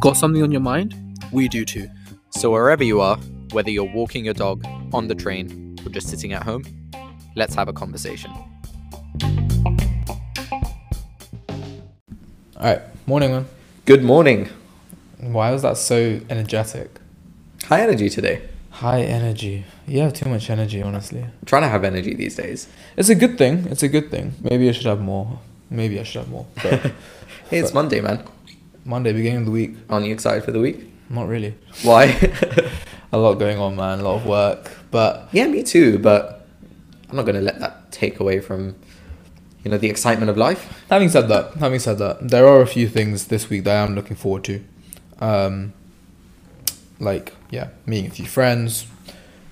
Got something on your mind? We do too. So, wherever you are, whether you're walking your dog, on the train, or just sitting at home, let's have a conversation. All right, morning, man. Good morning. Why was that so energetic? High energy today. High energy. You have too much energy, honestly. I'm trying to have energy these days. It's a good thing. It's a good thing. Maybe I should have more. Maybe I should have more. But Hey, it's Monday, man. Monday, beginning of the week, Aren't you excited for the week? not really. Why? A lot going on, man. A lot of work. But yeah, me too, but I'm not going to let that take away from, you know, the excitement of life. having said that, having said that, there are a few things this week that I'm looking forward to. Um, like, yeah, meeting a few friends,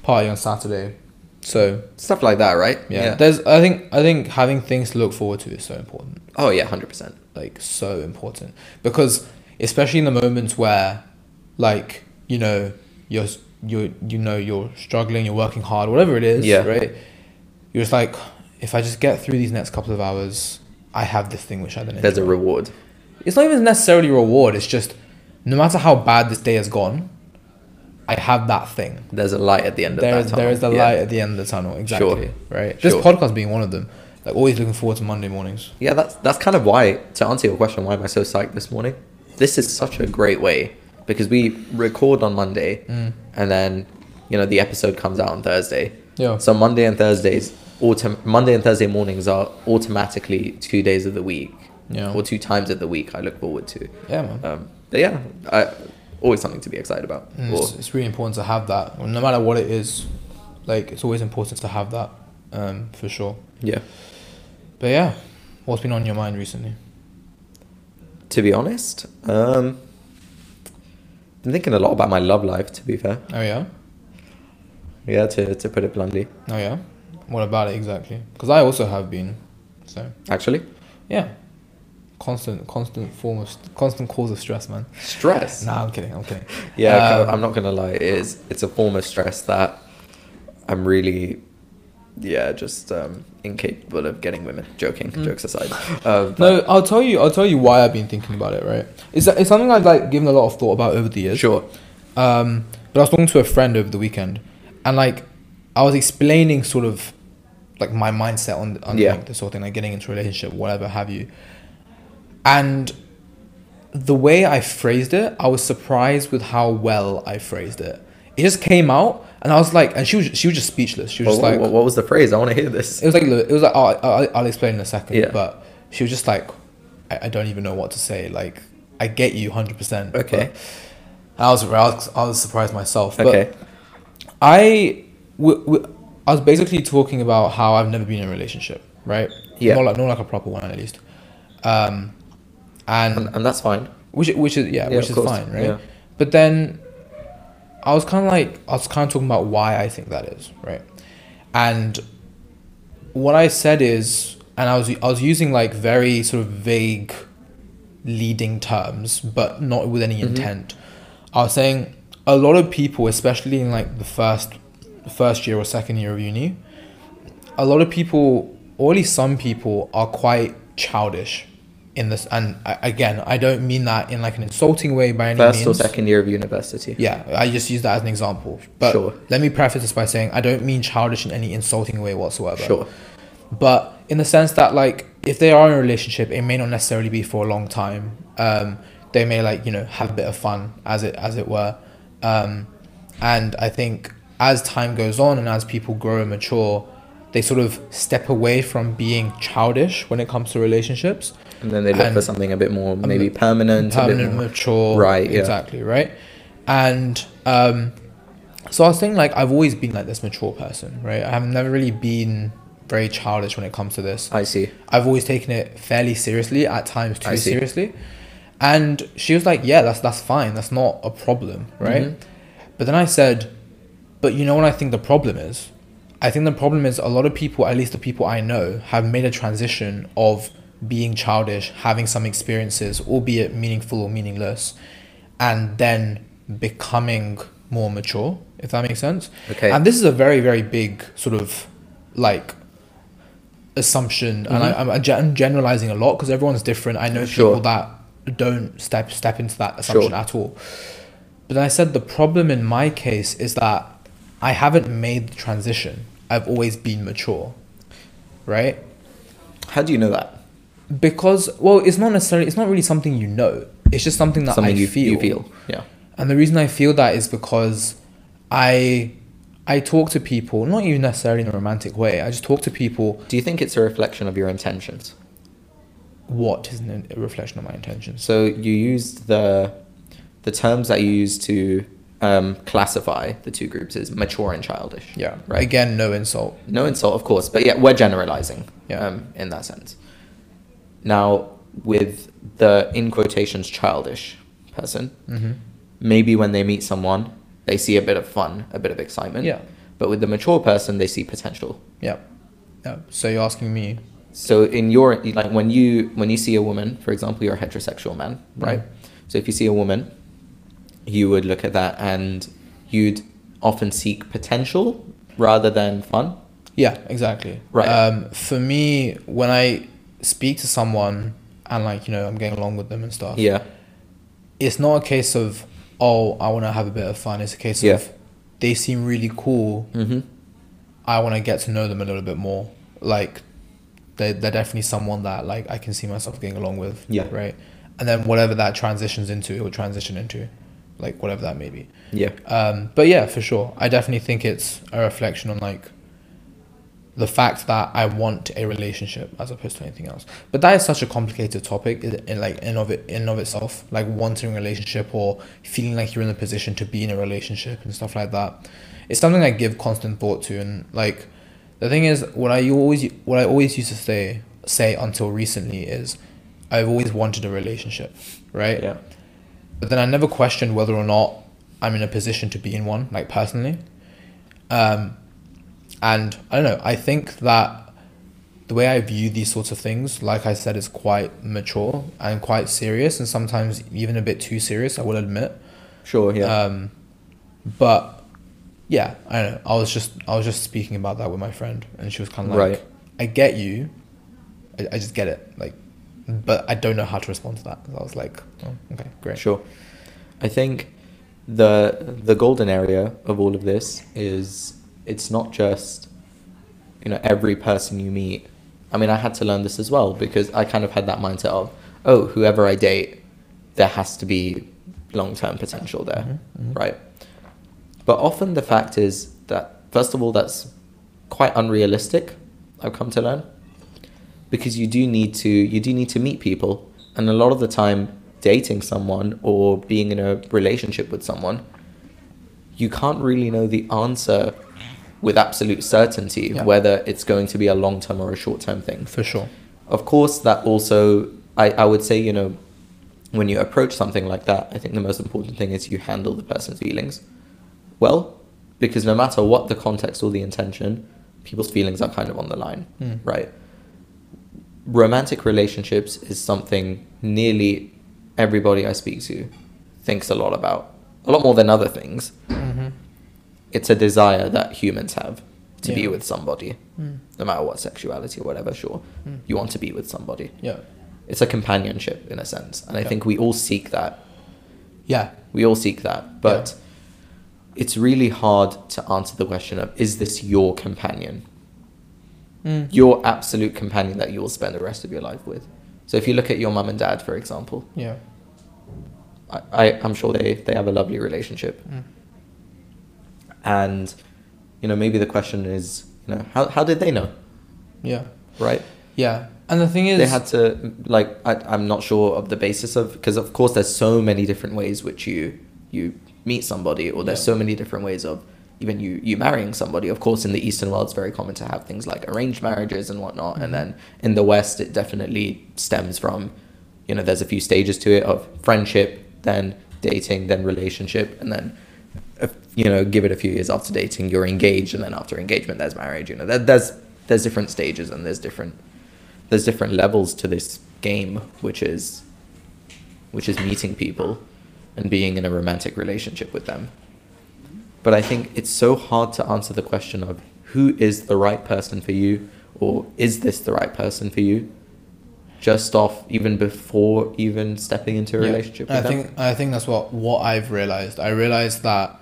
party on Saturday. So Stuff like that, right? yeah, there's. I think. I think having things to look forward to is so important. Oh, yeah, 100%. like so important because especially in the moments where like you know you're you you know you're struggling you're working hard whatever it is Yeah. right you're just like if i just get through these next couple of hours i have this thing which i then There's a reward. it's not even necessarily a reward it's just no matter how bad this day has gone i have that thing There's a light at the end of there that is tunnel. there is the Yeah. light at the end of the tunnel exactly right this Sure. podcast being one of them like always looking forward to monday mornings Yeah, that's that's kind of why. To answer your question, why am I so psyched this morning? This is such a great way because we record on Monday, Mm. and then you know the episode comes out on Thursday. Yeah. So Monday and Thursdays, autom- Monday and Thursday mornings are automatically two days of the week, Yeah. or two times of the week. I look forward to. yeah man Um, but yeah, I, always something to be excited about. Mm, It's, it's really important to have that, no matter what it is. Like it's always important to have that, um, for sure. yeah. But yeah, what's been on your mind recently? To be honest, um, been thinking a lot about my love life. To be fair, Oh yeah, yeah. To to put it bluntly, oh yeah. What about it exactly? Because I also have been. So actually, yeah, constant, constant form of constant cause of stress, man. stress. Nah, I'm kidding. I'm kidding. Yeah, Um, I'm not gonna lie. It is. It's a form of stress that I'm really, yeah, just um, incapable of getting women. Joking. Jokes aside. Uh, Mm. No, I'll tell you. I'll tell you why I've been thinking about it. Right, it's it's something I've like given a lot of thought about over the years. Sure. Um, but I was talking to a friend over the weekend, and like I was explaining sort of like my mindset on on Yeah. like, this sort of thing, like getting into a relationship, whatever have you. And the way I phrased it, I was surprised with how well I phrased it. It just came out, and I was like, and she was she was just speechless. She was Well, just like, what was the phrase? I want to hear this. it was like it was like oh, I'll, I'll explain in a second. Yeah. But she was just like, I, I don't even know what to say. Like I get you hundred percent. Okay. I was, I was I was surprised myself. But Okay. I w- w- I was basically talking about how I've never been in a relationship, right? Yeah. Not like not like a proper one at least. Um, and And, and that's fine. which which is yeah, Yeah, which is course, fine, right? yeah. But then I was kind of like I was kind of talking about why I think that is, right? And what I said is, and I was I was using like very sort of vague leading terms, but not with any mm-hmm. intent. I was saying a lot of people, especially in like the first first year or second year of uni, a lot of people, or at least some people, are quite childish in this. And again, I don't mean that in like an insulting way by any First means. or second year of university. Yeah, I just use that as an example. But Sure. let me preface this by saying I don't mean childish in any insulting way whatsoever. Sure. But in the sense that like if they are in a relationship, it may not necessarily be for a long time. Um, they may like you know have a bit of fun as it as it were. Um, and I think as time goes on and as people grow and mature, they sort of step away from being childish when it comes to relationships And then they look for something a bit more maybe permanent, a bit permanent, more- mature. Right, yeah. Exactly. Right. And um, so I was saying like I've always been like this mature person, right? I've never really been very childish when it comes to this. I see. I've always taken it fairly seriously, at times too seriously. And she was like, "Yeah, that's that's fine. That's not a problem, right?" Mm-hmm. But then I said, "But you know what I think the problem is? I think the problem is a lot of people, at least the people I know, have made a transition of being childish, having some experiences, albeit meaningful or meaningless, and then becoming more mature, if that makes sense. Okay. And this is a very, very big sort of like assumption, and I, mm-hmm. I'm, I'm generalizing a lot because everyone's different. I know Sure. people that don't step step into that assumption Sure. at all. But I said the problem in my case is that I haven't made the transition. I've always been mature, right? How do you know that? Because well, it's not necessarily it's not really something you know. It's just something that Something I you feel. you feel. Yeah. And the reason I feel that is because I I talk to people, not even necessarily in a romantic way. I just talk to people Do you think it's a reflection of your intentions? what is a reflection of my intentions. So you used the the terms that you use to um, classify the two groups is mature and childish. Yeah. Right. Again, no insult. No insult, of course, but yeah, we're generalizing. Yeah. Um, in that sense. Now, with the in quotations childish person, Mm-hmm. maybe when they meet someone, they see a bit of fun, a bit of excitement. Yeah. But with the mature person, they see potential. Yeah. Yeah. So you're asking me. So in your like when you when you see a woman, for example, you're a heterosexual man, right? So if you see a woman, you would look at that and you'd often seek potential rather than fun. Yeah, exactly. Right. Um, for me, when I speak to someone and like you know I'm getting along with them and stuff, Yeah. it's not a case of oh I want to have a bit of fun. It's a case Yeah. of they seem really cool. Mm-hmm. I want to get to know them a little bit more. Like they they're definitely someone that like I can see myself getting along with. Yeah. Right. And then whatever that transitions into, it will transition into, like whatever that may be. Yeah. Um, but yeah, for sure, I definitely think it's a reflection on like the fact that I want a relationship as opposed to anything else. But that is such a complicated topic in, in like in of it in of itself, like wanting a relationship or feeling like you're in a position to be in a relationship and stuff like that. It's something I give constant thought to, and like the thing is, what I always what I always used to say say until recently is, I've always wanted a relationship, right? Yeah. but then I never questioned whether or not I'm in a position to be in one, like personally. Um, and I don't know. I think that the way I view these sorts of things, like I said, is quite mature and quite serious, and sometimes even a bit too serious. I will admit. Sure. Yeah. Um, but yeah, I don't know. I was just I was just speaking about that with my friend, and she was kind of like, Right. "I get you. I, I just get it. Like, but I don't know how to respond to that." So I was like, oh, "Okay, great." Sure. I think the the golden area of all of this is it's not just you know every person you meet. I mean, I had to learn this as well because I kind of had that mindset of oh, whoever I date, there has to be long term potential there, mm-hmm, mm-hmm. right? But often the fact is that first of all, that's quite unrealistic. I've come to learn because you do need to you do need to meet people and a lot of the time dating someone or being in a relationship with someone you can't really know the answer with absolute certainty Yeah. whether it's going to be a long term or a short term thing For sure. of course that also I, I would say you know when you approach something like that i think the most important thing is you handle the person's feelings well because no matter what the context or the intention people's feelings are kind of on the line Mm. right romantic relationships is something nearly everybody i speak to thinks a lot about a lot more than other things. It's a desire that humans have to be with somebody Mm. no matter what sexuality or whatever sure Mm. you want to be with somebody Yeah. it's a companionship in a sense and i think we all seek that Yeah. we all seek that but it's really hard to answer the question of is this your companion Mm. your absolute companion that you will spend the rest of your life with so if you look at your mum and dad for example Yeah. I, I i'm sure they they have a lovely relationship Mm. And you know maybe the question is you know how, how did they know Yeah. right Yeah. And the thing is, they had to like I, i'm not sure of the basis of because of course there's so many different ways which you you meet somebody or there's Yeah. so many different ways of even you you marrying somebody of course in the eastern world it's very common to have things like arranged marriages and whatnot and mm-hmm. then in the west it definitely stems from you know there's a few stages to it of friendship then dating then relationship and then you know give it a few years after dating you're engaged and then after engagement there's marriage you know there, there's there's different stages and there's different there's different levels to this game which is which is meeting people and being in a romantic relationship with them but i think it's so hard to answer the question of who is the right person for you or is this the right person for you? Just off even before even stepping into a Yeah. relationship with I them. think I think that's what what I've realized. I realized that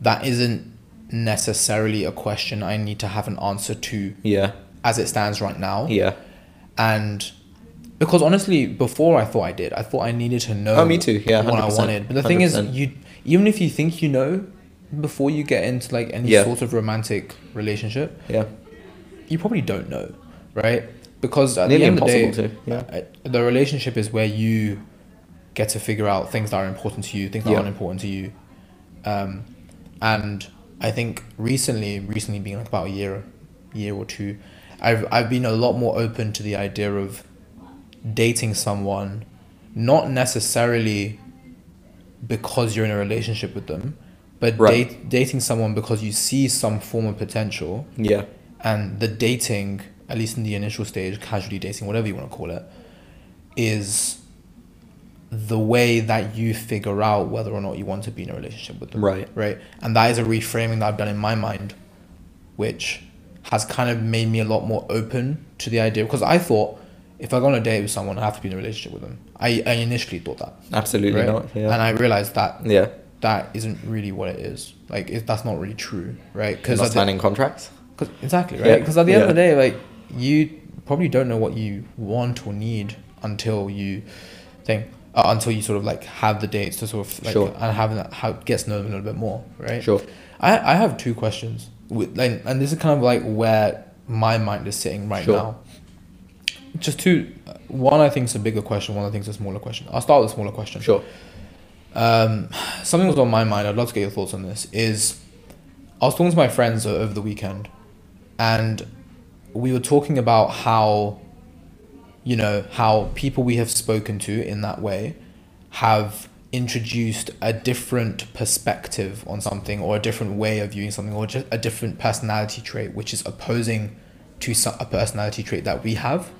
that isn't necessarily a question I need to have an answer to yeah, as it stands right now. yeah. And because honestly, before I thought I did, I thought I needed to know. Oh, me too. Yeah, what I wanted. But the thing is, you even if you think you know before you get into like any Yeah. sort of romantic relationship, Yeah, you probably don't know, right? Because at Nearly the end of the day, to, yeah. uh, the relationship is where you get to figure out things that are important to you, things that Yeah. aren't important to you. Um, and I think recently, recently being like about a year, year or two, I've I've been a lot more open to the idea of dating someone, not necessarily because you're in a relationship with them, but Right. date, dating someone because you see some form of potential yeah, and the dating, at least in the initial stage, casually dating, whatever you want to call it, is the way that you figure out whether or not you want to be in a relationship with them. Right. Right. And that is a reframing that I've done in my mind, which has kind of made me a lot more open to the idea. Because I thought if I go on a date with someone, I have to be in a relationship with them. I, I initially thought that. absolutely right? not. Yeah, And I realized that yeah. that isn't really what it is. Like, it, that's not really true. Right. Because not the- signing contracts. Cause, exactly, right? Because at the end of the day, like you probably don't know what you want or need until you think uh, until you sort of like have the dates to sort of like Sure. and having that how gets to know them a little bit more, right? Sure. I I have two questions, with, like, and this is kind of like where my mind is sitting right Sure. now. Just two. One I think is a bigger question. One I think is a smaller question. I'll start with a smaller question. Sure. Um, something was on my mind. I'd love to get your thoughts on this. Is I was talking to my friends over the weekend, and we were talking about how, you know, how people we have spoken to in that way have introduced a different perspective on something or a different way of viewing something or just a different personality trait which is opposing to a personality trait that we have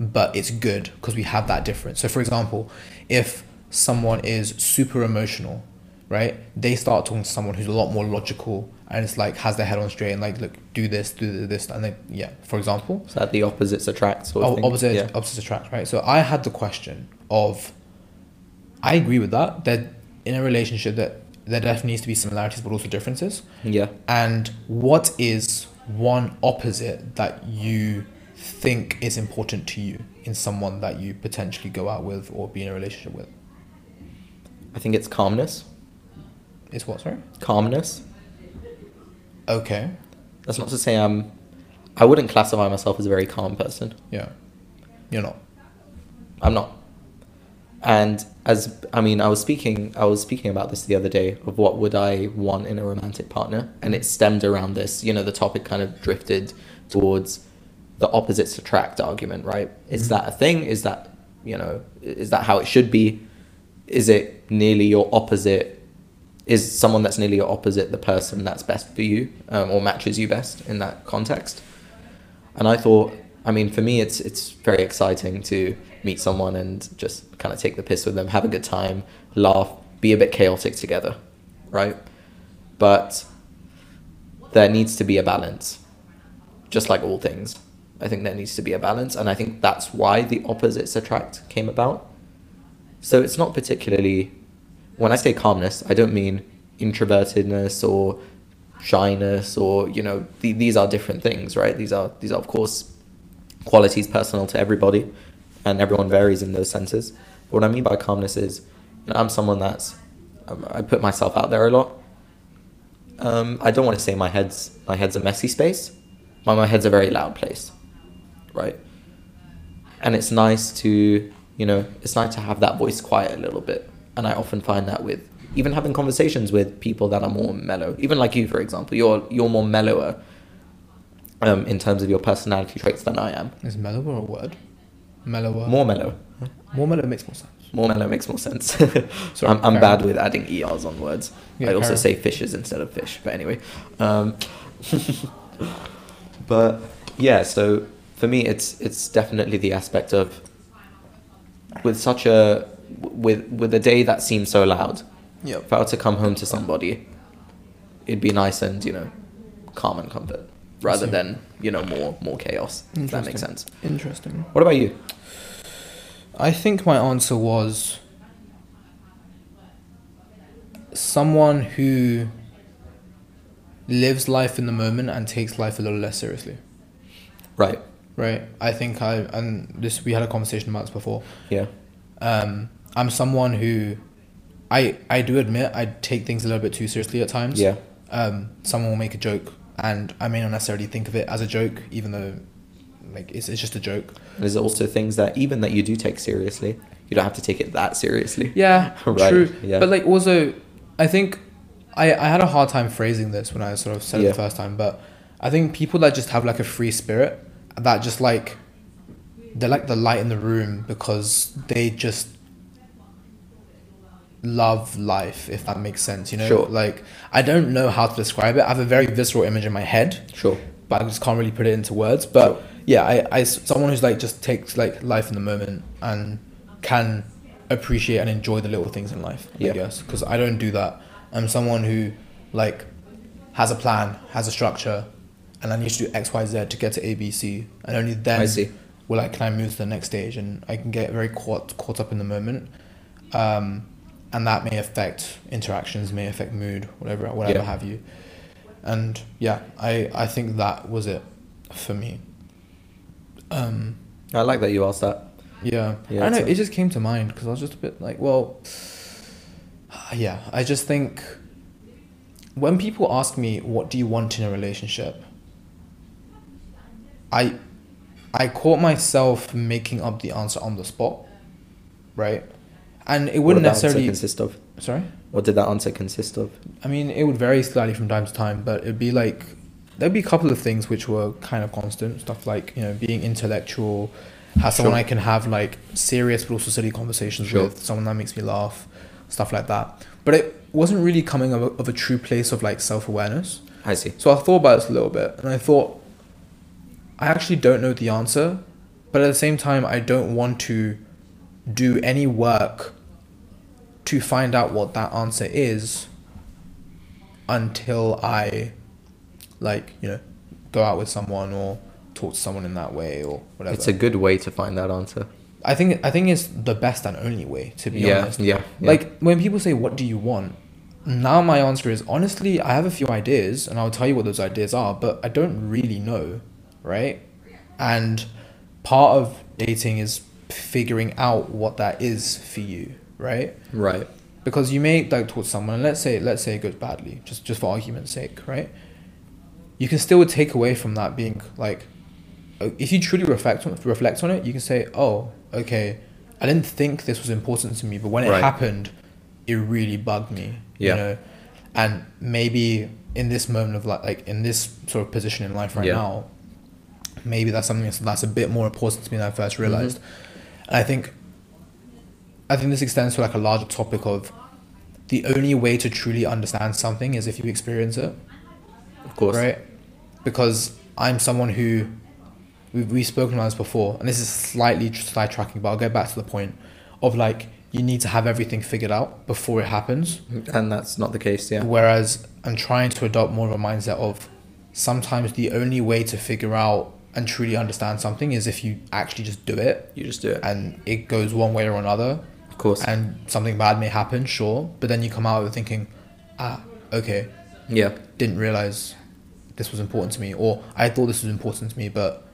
but it's good because we have that difference. So, for example, if someone is super emotional, right, they start talking to someone who's a lot more logical and it's like has their head on straight and like, look, do this, do this, and then yeah. For example, so that the opposites attract sort of oh, thing? opposite Yeah. opposites attract, right? So I had the question of, I agree with that. That in a relationship that there definitely needs to be similarities but also differences Yeah. and what is one opposite that you think is important to you in someone that you potentially go out with or be in a relationship with I think it's calmness. Is what sorry Calmness. okay That's not to say I'm. I wouldn't classify myself as a very calm person. yeah you're not I'm not. And as I mean, I was speaking, I was speaking about this the other day of what would I want in a romantic partner, and it stemmed around this. You know, the topic kind of drifted towards the opposites attract argument, right? Is mm-hmm. that a thing? Is that you know, is that how it should be? Is it nearly your opposite? Is someone that's nearly opposite the person that's best for you um, or matches you best in that context? And I thought, I mean, for me, it's it's very exciting to meet someone and just kind of take the piss with them, have a good time, laugh, be a bit chaotic together, right? But there needs to be a balance, just like all things. I think there needs to be a balance, and I think that's why the opposites attract came about. So it's not particularly, when I say calmness, I don't mean introvertedness or shyness or you know th- these are different things right? These are these are of course qualities personal to everybody and everyone varies in those senses. But what i mean by calmness is you know, i'm someone that's um, i put myself out there a lot. Um, i don't want to say my head's my head's a messy space my, my head's a very loud place right? And it's nice to you know it's nice to have that voice quiet a little bit and i often find that with even having conversations with people that are more mellow even like you for example you're you're more mellower um, in terms of your personality traits than i am. Is mellower a word? Mellower? More mellow. More mellow makes more sense. More mellow makes more sense. Sorry, i'm, I'm bad with adding ers on words. Yeah, i also say fishes instead of fish but anyway. Um, but yeah so for me it's it's definitely the aspect of with such a with with a day that seems so loud yeah if I were to come home to somebody, it'd be nice and you know, calm and comfort. rather than you know more more chaos. If that makes sense. Interesting. What about you? I think my answer was someone who lives life in the moment and takes life a little less seriously. Right. Right. I think I and this we had a conversation about this before. Yeah. Um, I'm someone who, I I do admit I take things a little bit too seriously at times. Yeah. Um, someone will make a joke and I may not necessarily think of it as a joke, even though, like it's it's just a joke. There's also things that even that you do take seriously, you don't have to take it that seriously. Yeah, Right, true. yeah. But like also, I think I I had a hard time phrasing this when I sort of said it the first time, but I think people that just have like a free spirit, that just like they're like the light in the room because they just love life if that makes sense you know Sure. like i don't know how to describe it i have a very visceral image in my head Sure. but I just can't really put it into words. But Sure. yeah, I, I someone who's like just takes like life in the moment and can appreciate and enjoy the little things in life. Yeah. I guess because I don't do that. I'm someone who like has a plan, has a structure, and I need to do X, Y, Z to get to A, B, C, and only then I see. will I can I move to the next stage, and I can get very caught caught up in the moment. Um, and that may affect interactions, may affect mood, whatever, whatever Yeah. have you. And yeah i i think that was it for me. Um I like that you asked that. yeah, Yeah, i don't know it just came to mind because i was just a bit like well yeah i just think when people ask me what do you want in a relationship? I i caught myself making up the answer on the spot right and it wouldn't did that necessarily consist of? sorry What did that answer consist of? I mean, it would vary slightly from time to time, but it'd be like there'd be a couple of things which were kind of constant stuff like you know being intellectual, have someone Sure. I can have like serious but also silly conversations Sure. with, someone that makes me laugh, stuff like that. But it wasn't really coming of a, of a true place of like self awareness. I see. So I thought about this a little bit, and I thought I actually don't know the answer, but at the same time, I don't want to do any work to find out what that answer is until I, like, you know, go out with someone or talk to someone in that way or whatever. It's a good way to find that answer. I think I think it's the best and only way to be Yeah, honest. yeah, yeah. Like when people say, "What do you want?" Now my answer is honestly, I have a few ideas, and I'll tell you what those ideas are, but I don't really know, right? And part of dating is figuring out what that is for you, right? Right. Because you may like talk to someone, let's say let's say it goes badly, just just for argument's sake, right? You can still take away from that being like, uh, if you truly reflect on reflect on it, you can say, oh, okay, I didn't think this was important to me, but when it Right. happened, it really bugged me. Yeah. You know, and maybe in this moment of like like in this sort of position in life right Yeah. now, maybe that's something that's, that's a bit more important to me than I first realized. And I think I think this extends to like a larger topic of the only way to truly understand something is if you experience it, Of course. right? Because I'm someone who we've, we've spoken about this before, and this is slightly sidetracking, but I'll get back to the point of like you need to have everything figured out before it happens. And that's not the case, yeah. Whereas I'm trying to adopt more of a mindset of sometimes the only way to figure out and truly understand something is if you actually just do it You just do it. and it goes one way or another Of course. and something bad may happen, sure, but then you come out of it thinking, ah, okay, yeah. didn't realize this was important to me, or I thought this was important to me, but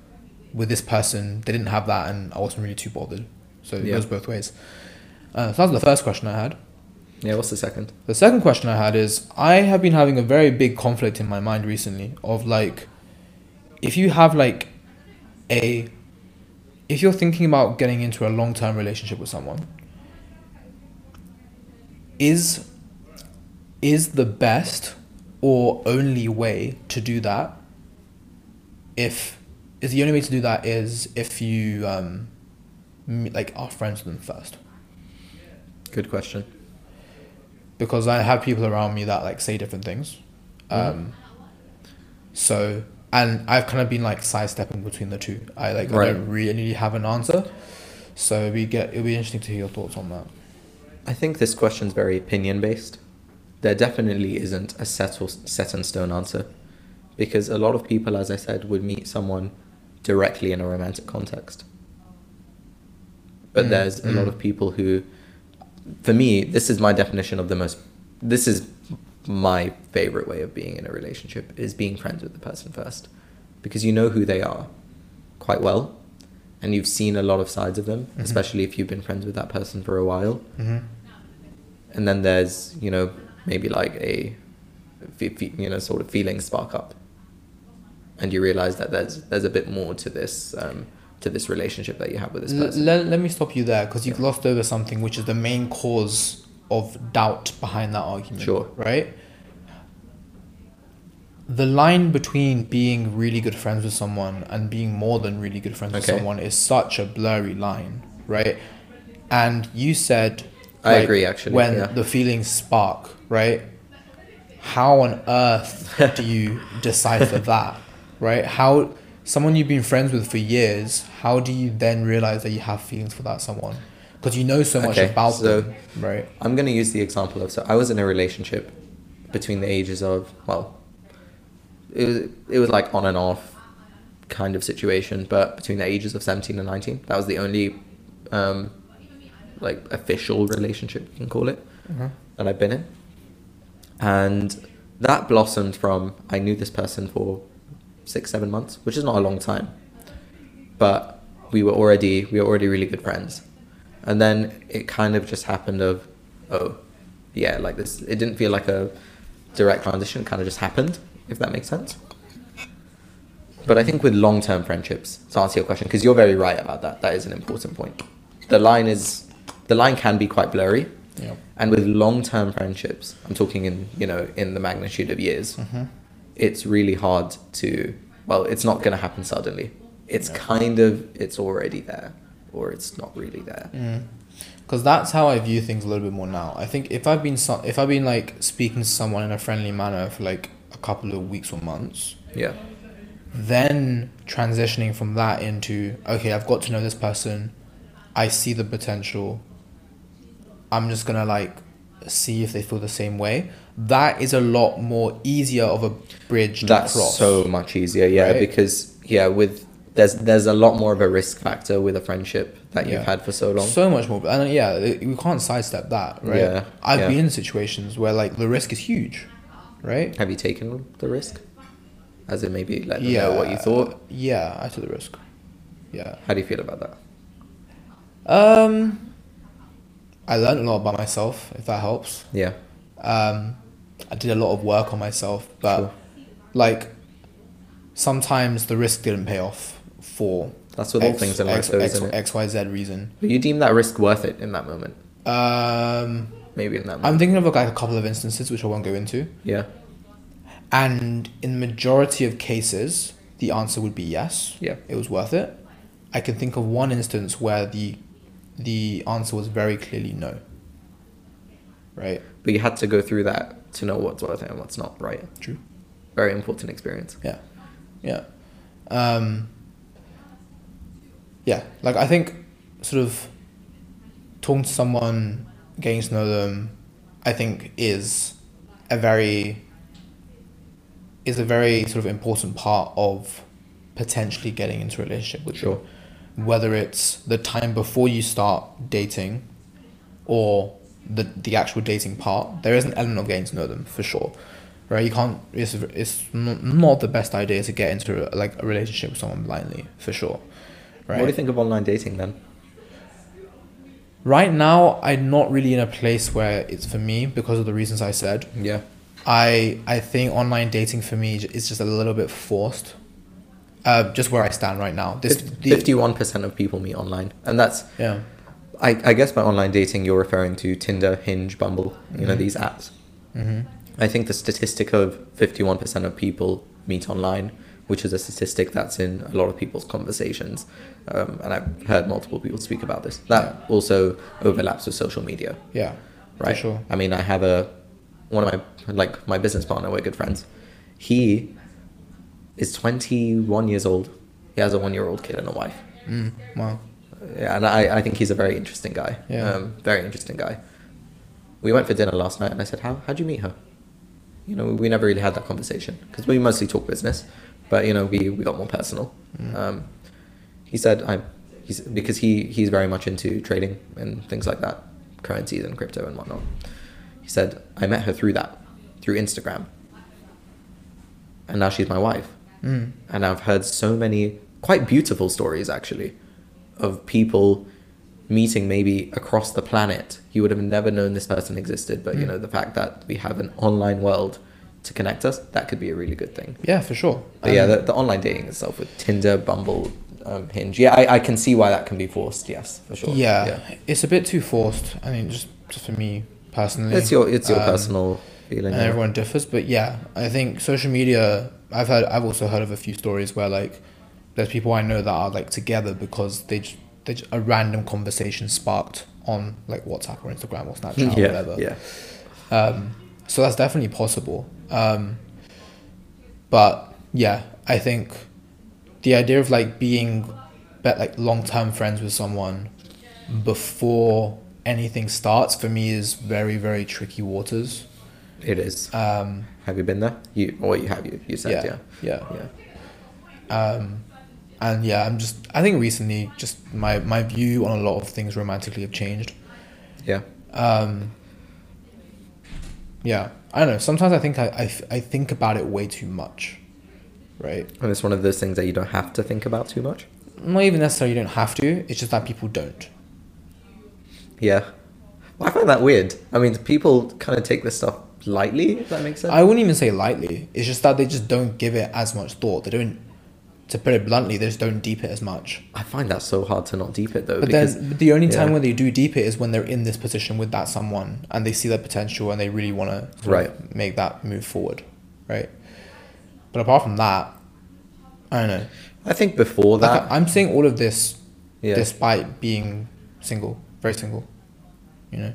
with this person, they didn't have that, and I wasn't really too bothered. So it Yeah. goes both ways. Uh, so that was the first question I had. Yeah, what's the second? The second question I had is I have been having a very big conflict in my mind recently of like, if you have like a, if you're thinking about getting into a long term relationship with someone, is is the best or only way to do that if is the only way to do that is if you um like are friends with them first Good question. because I have people around me that like say different things. Um, so and I've kind of been like sidestepping between the two. I like I don't really have an answer. So we get it'll be interesting to hear your thoughts on that. I think this question's very opinion based. There definitely isn't a set or set in stone answer because a lot of people, as I said, would meet someone directly in a romantic context. But Mm, there's a lot mm. of people who, for me, this is my definition of the most. This is my favorite way of being in a relationship is being friends with the person first, because you know who they are quite well, and you've seen a lot of sides of them, Mhm. especially if you've been friends with that person for a while hmm and then there's you know maybe like a you know sort of feeling spark up and you realize that there's there's a bit more to this um, to this relationship that you have with this person let, let me stop you there because you've glossed over something which is the main cause of doubt behind that argument. Sure. Right? The line between being really good friends with someone and being more than really good friends with someone is such a blurry line, right? And you said. I agree, actually, When yeah. the feelings spark, right? How on earth do you decipher that, right? How someone you've been friends with for years, how do you then realize that you have feelings for that someone? Because you know so much Okay, about so- them, right? i'm going to use the example of so i was in a relationship between the ages of well it was it was like on and off kind of situation but between the ages of 17 and 19 that was the only um like official relationship you can call it Mhm. that I've been in. And that blossomed from I knew this person for six, seven months, which is not a long time. But we were already we were already really good friends. And then it kind of just happened of oh yeah, like this it didn't feel like a direct transition, it kind of just happened, if that makes sense. But I think with long term friendships, to answer your question, because you're very right about that, that is an important point. The line is the line can be quite blurry. Yeah. And with long-term friendships, I'm talking in you know in the magnitude of years. Mhm. It's really hard to. Well, it's not going to happen suddenly. It's Yeah. kind of it's already there, or it's not really there. Because that's how I view things a little bit more now. I think if I've been so, if I've been like speaking to someone in a friendly manner for like a couple of weeks or months, Yeah, then transitioning from that into okay, I've got to know this person, I see the potential. I'm just gonna like see if they feel the same way. That is a lot more easier of a bridge to that's cross. so much easier. Yeah, Right? because yeah, with there's there's a lot more of a risk factor with a friendship that you've had for so long. So much more, and yeah, we can't sidestep that, right? Yeah, I've yeah. been in situations where like the risk is huge, right? Have you taken the risk? As in maybe let them know what you thought. Yeah, I took the risk. Yeah. How do you feel about that? Um, I learned a lot about myself, if that helps. Yeah, Um, I did a lot of work on myself, but Sure. like sometimes the risk didn't pay off for that's what all X- things in life, X- though, X- isn't it? X, Y, Z reason. But you deem that risk worth it in that moment? Um, Maybe in that I'm thinking of like a couple of instances which I won't go into, yeah, and in the majority of cases, the answer would be yes. Yeah. it was worth it. I can think of one instance where the the answer was very clearly no. Right. but you had to go through that to know what's worth it and what's not, right? True. Very important experience. Yeah, yeah, um, yeah. Like I think, sort of, talking to someone, getting to know them, I think is a very is a very sort of important part of potentially getting into a relationship with Sure. you. Whether it's the time before you start dating, or the the actual dating part, there is an element of getting to know them for sure right? You can't. It's it's not, the best idea to get into a, like a relationship with someone blindly, for sure. Right. What do you think of online dating then? Right now, I'm not really in a place where it's for me because of the reasons I said. Yeah, I I think online dating for me is just a little bit forced. Uh, just where I stand right now. This fifty-one percent of people meet online, and that's Yeah. I, I guess by online dating you're referring to Tinder, Hinge, Bumble, you know Mhm. these apps. Mm-hmm. I think the statistic of fifty-one percent of people meet online, which is a statistic that's in a lot of people's conversations, um, and I've heard multiple people speak about this. That also overlaps with social media. Yeah. right? For sure. I mean, I have a one of my like my business partner. We're good friends. He is twenty one years old. He has a one year old kid and a wife. Mm. Wow. Yeah, and I, I think he's a very interesting guy. Yeah. Um, very interesting guy. We went for dinner last night, and I said, "How how'd you meet her?" you know, we never really had that conversation because we mostly talk business, but you know, we we got more personal. Um, he said, "I'm," he's because he he's very much into trading and things like that, currencies and crypto and whatnot. He said, "I met her through that, through Instagram, and now she's my wife." Mm. and I've heard so many quite beautiful stories actually of people meeting maybe across the planet. You would have never known this person existed, but you Mm. know the fact that we have an online world to connect us, that could be a really good thing. Yeah, for sure. But yeah, Um, the, the online dating itself with Tinder, Bumble, um, Hinge. Yeah, I, I can see why that can be forced. Yes, for sure. yeah, it's a bit too forced. I mean, just just for me personally. it's your it's your Um, personal feeling. and yeah. everyone differs but yeah i think social media i've heard i've also heard of a few stories where like there's people i know that are like together because they just, they just a random conversation sparked on like whatsapp or instagram or snapchat or whatever yeah, um so that's definitely possible um but yeah i think the idea of like being like long-term friends with someone before anything starts for me is very very tricky waters it is. um have you been there? You or you have you? You said yeah, yeah, yeah. yeah. Um, and yeah, I'm just. I think recently, just my my view on a lot of things romantically have changed. yeah. Um, yeah, I don't know. Sometimes I think I, I, I think about it way too much, right? And it's one of those things that you don't have to think about too much. Not even necessarily you don't have to. It's just that people don't. Yeah. Well, I find that weird. I mean, people kind of take this stuff lightly, if that makes sense. I wouldn't even say lightly. It's just that they just don't give it as much thought. They don't. To put it bluntly, they just don't deep it as much. I find that so hard to not deep it though. But because, then the only time yeah. when they do deep it is when they're in this position with that someone and they see their potential and they really want to Right. make that move forward, right? But apart from that, I don't know. I think before Like, that, I- I'm saying all of this yeah. despite being single, very single. You know.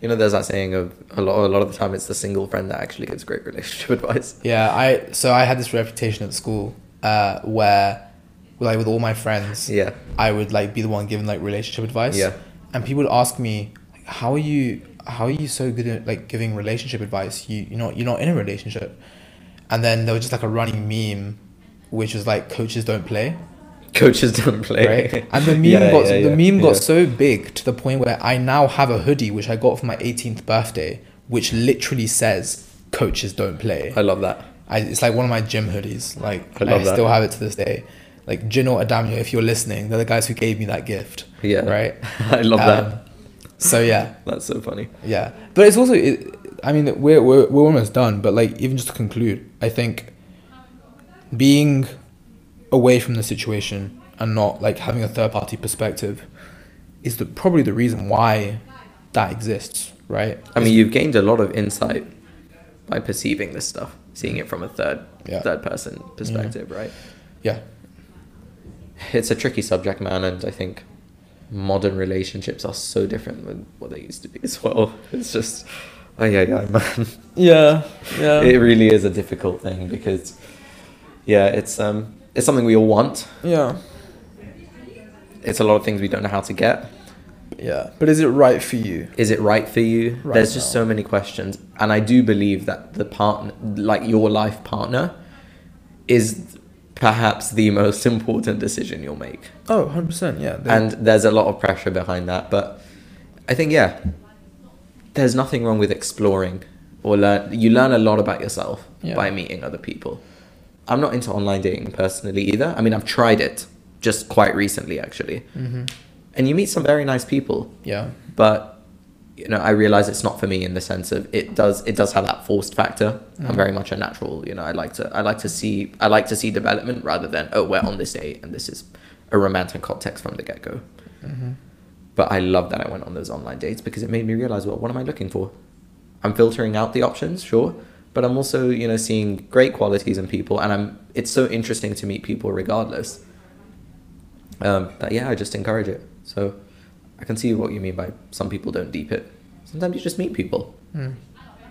you know, there's that saying of a lot, a lot of the time it's the single friend that actually gives great relationship advice. Yeah, I so I had this reputation at school uh, where, like, with all my friends, Yeah. I would like be the one giving like relationship advice. Yeah. And people would ask me, like, how are you how are you so good at like giving relationship advice? You you're not you're not in a relationship. And then there was just like a running meme which was like coaches don't play. Coaches don't play. Right? And the meme Yeah, got yeah, the yeah, meme got so big to the point where I now have a hoodie which I got for my 18th birthday, which literally says coaches don't play. I love that. I, it's like one of my gym hoodies. Like I I, love that. still have it to this day. Like Gino Adamio, if you're listening, they're the guys who gave me that gift. Yeah. Right. I love that. Um, So yeah, That's so funny. yeah. But it's also, it, I mean, we're, we're we're almost done. But like, even just to conclude, I think being away from the situation and not like having a third party perspective is the, probably the reason why that exists. Right. I mean, you've gained a lot of insight by perceiving this stuff, seeing it from a third Yeah. third person perspective, right? yeah. It's a tricky subject, man, and I think modern relationships are so different than what they used to be as well. It's just, oh yeah, yeah, man. Yeah. Yeah. it really is a difficult thing because, yeah, it's um, it's something we all want. yeah. It's a lot of things we don't know how to get. Yeah. But is it right for you? Is it right for you? Right There's just now. so many questions, and I do believe that the partner, like your life partner, is perhaps the most important decision you'll make. Oh, 100%. Yeah. They- and there's a lot of pressure behind that but i think yeah there's nothing wrong with exploring or learn you learn a lot about yourself Yeah. by meeting other people i'm not into online dating personally either i mean i've tried it just quite recently actually Mhm. And you meet some very nice people Yeah. but you know i realize it's not for me in the sense of it does it does have that forced factor i'm Mhm. very much a natural you know i like to i like to see i like to see development rather than oh we're on this date and this is a romantic context from the get-go hmm but I love that I went on those online dates because it made me realize, well, what am I looking for? I'm filtering out the options, sure, but I'm also, you know, seeing great qualities in people, and I'm. It's so interesting to meet people regardless. Um, that yeah, I just encourage it. So I can see what you mean by some people don't deep it. Sometimes you just meet people, Mm.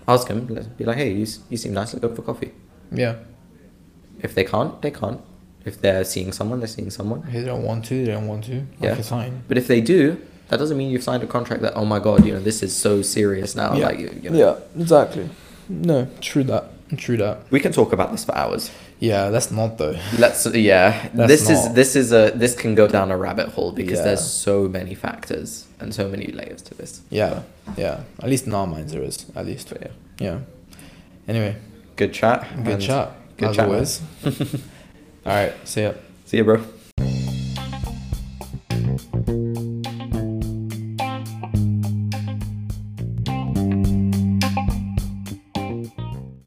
ask them, be like, hey, you, you seem nice, let's go for coffee. Yeah. If they can't, they can't. If they're seeing someone, they're seeing someone. If they don't want to, they don't want to. Like, Yeah. it's fine. But if they do, that doesn't mean you've signed a contract that oh my god, you know, this is so serious now. Like you, you know, Yeah, exactly. no, true that. True that. We can talk about this for hours. Yeah, that's not though. Let's yeah. That's this is this is a this can go down a rabbit hole because Yeah. there's so many factors and so many layers to this. Yeah, yeah. At least in our minds there is. At least. Yeah. Yeah. Anyway, Good chat. good chat. Good as chat. always. All right. See ya. See you, bro.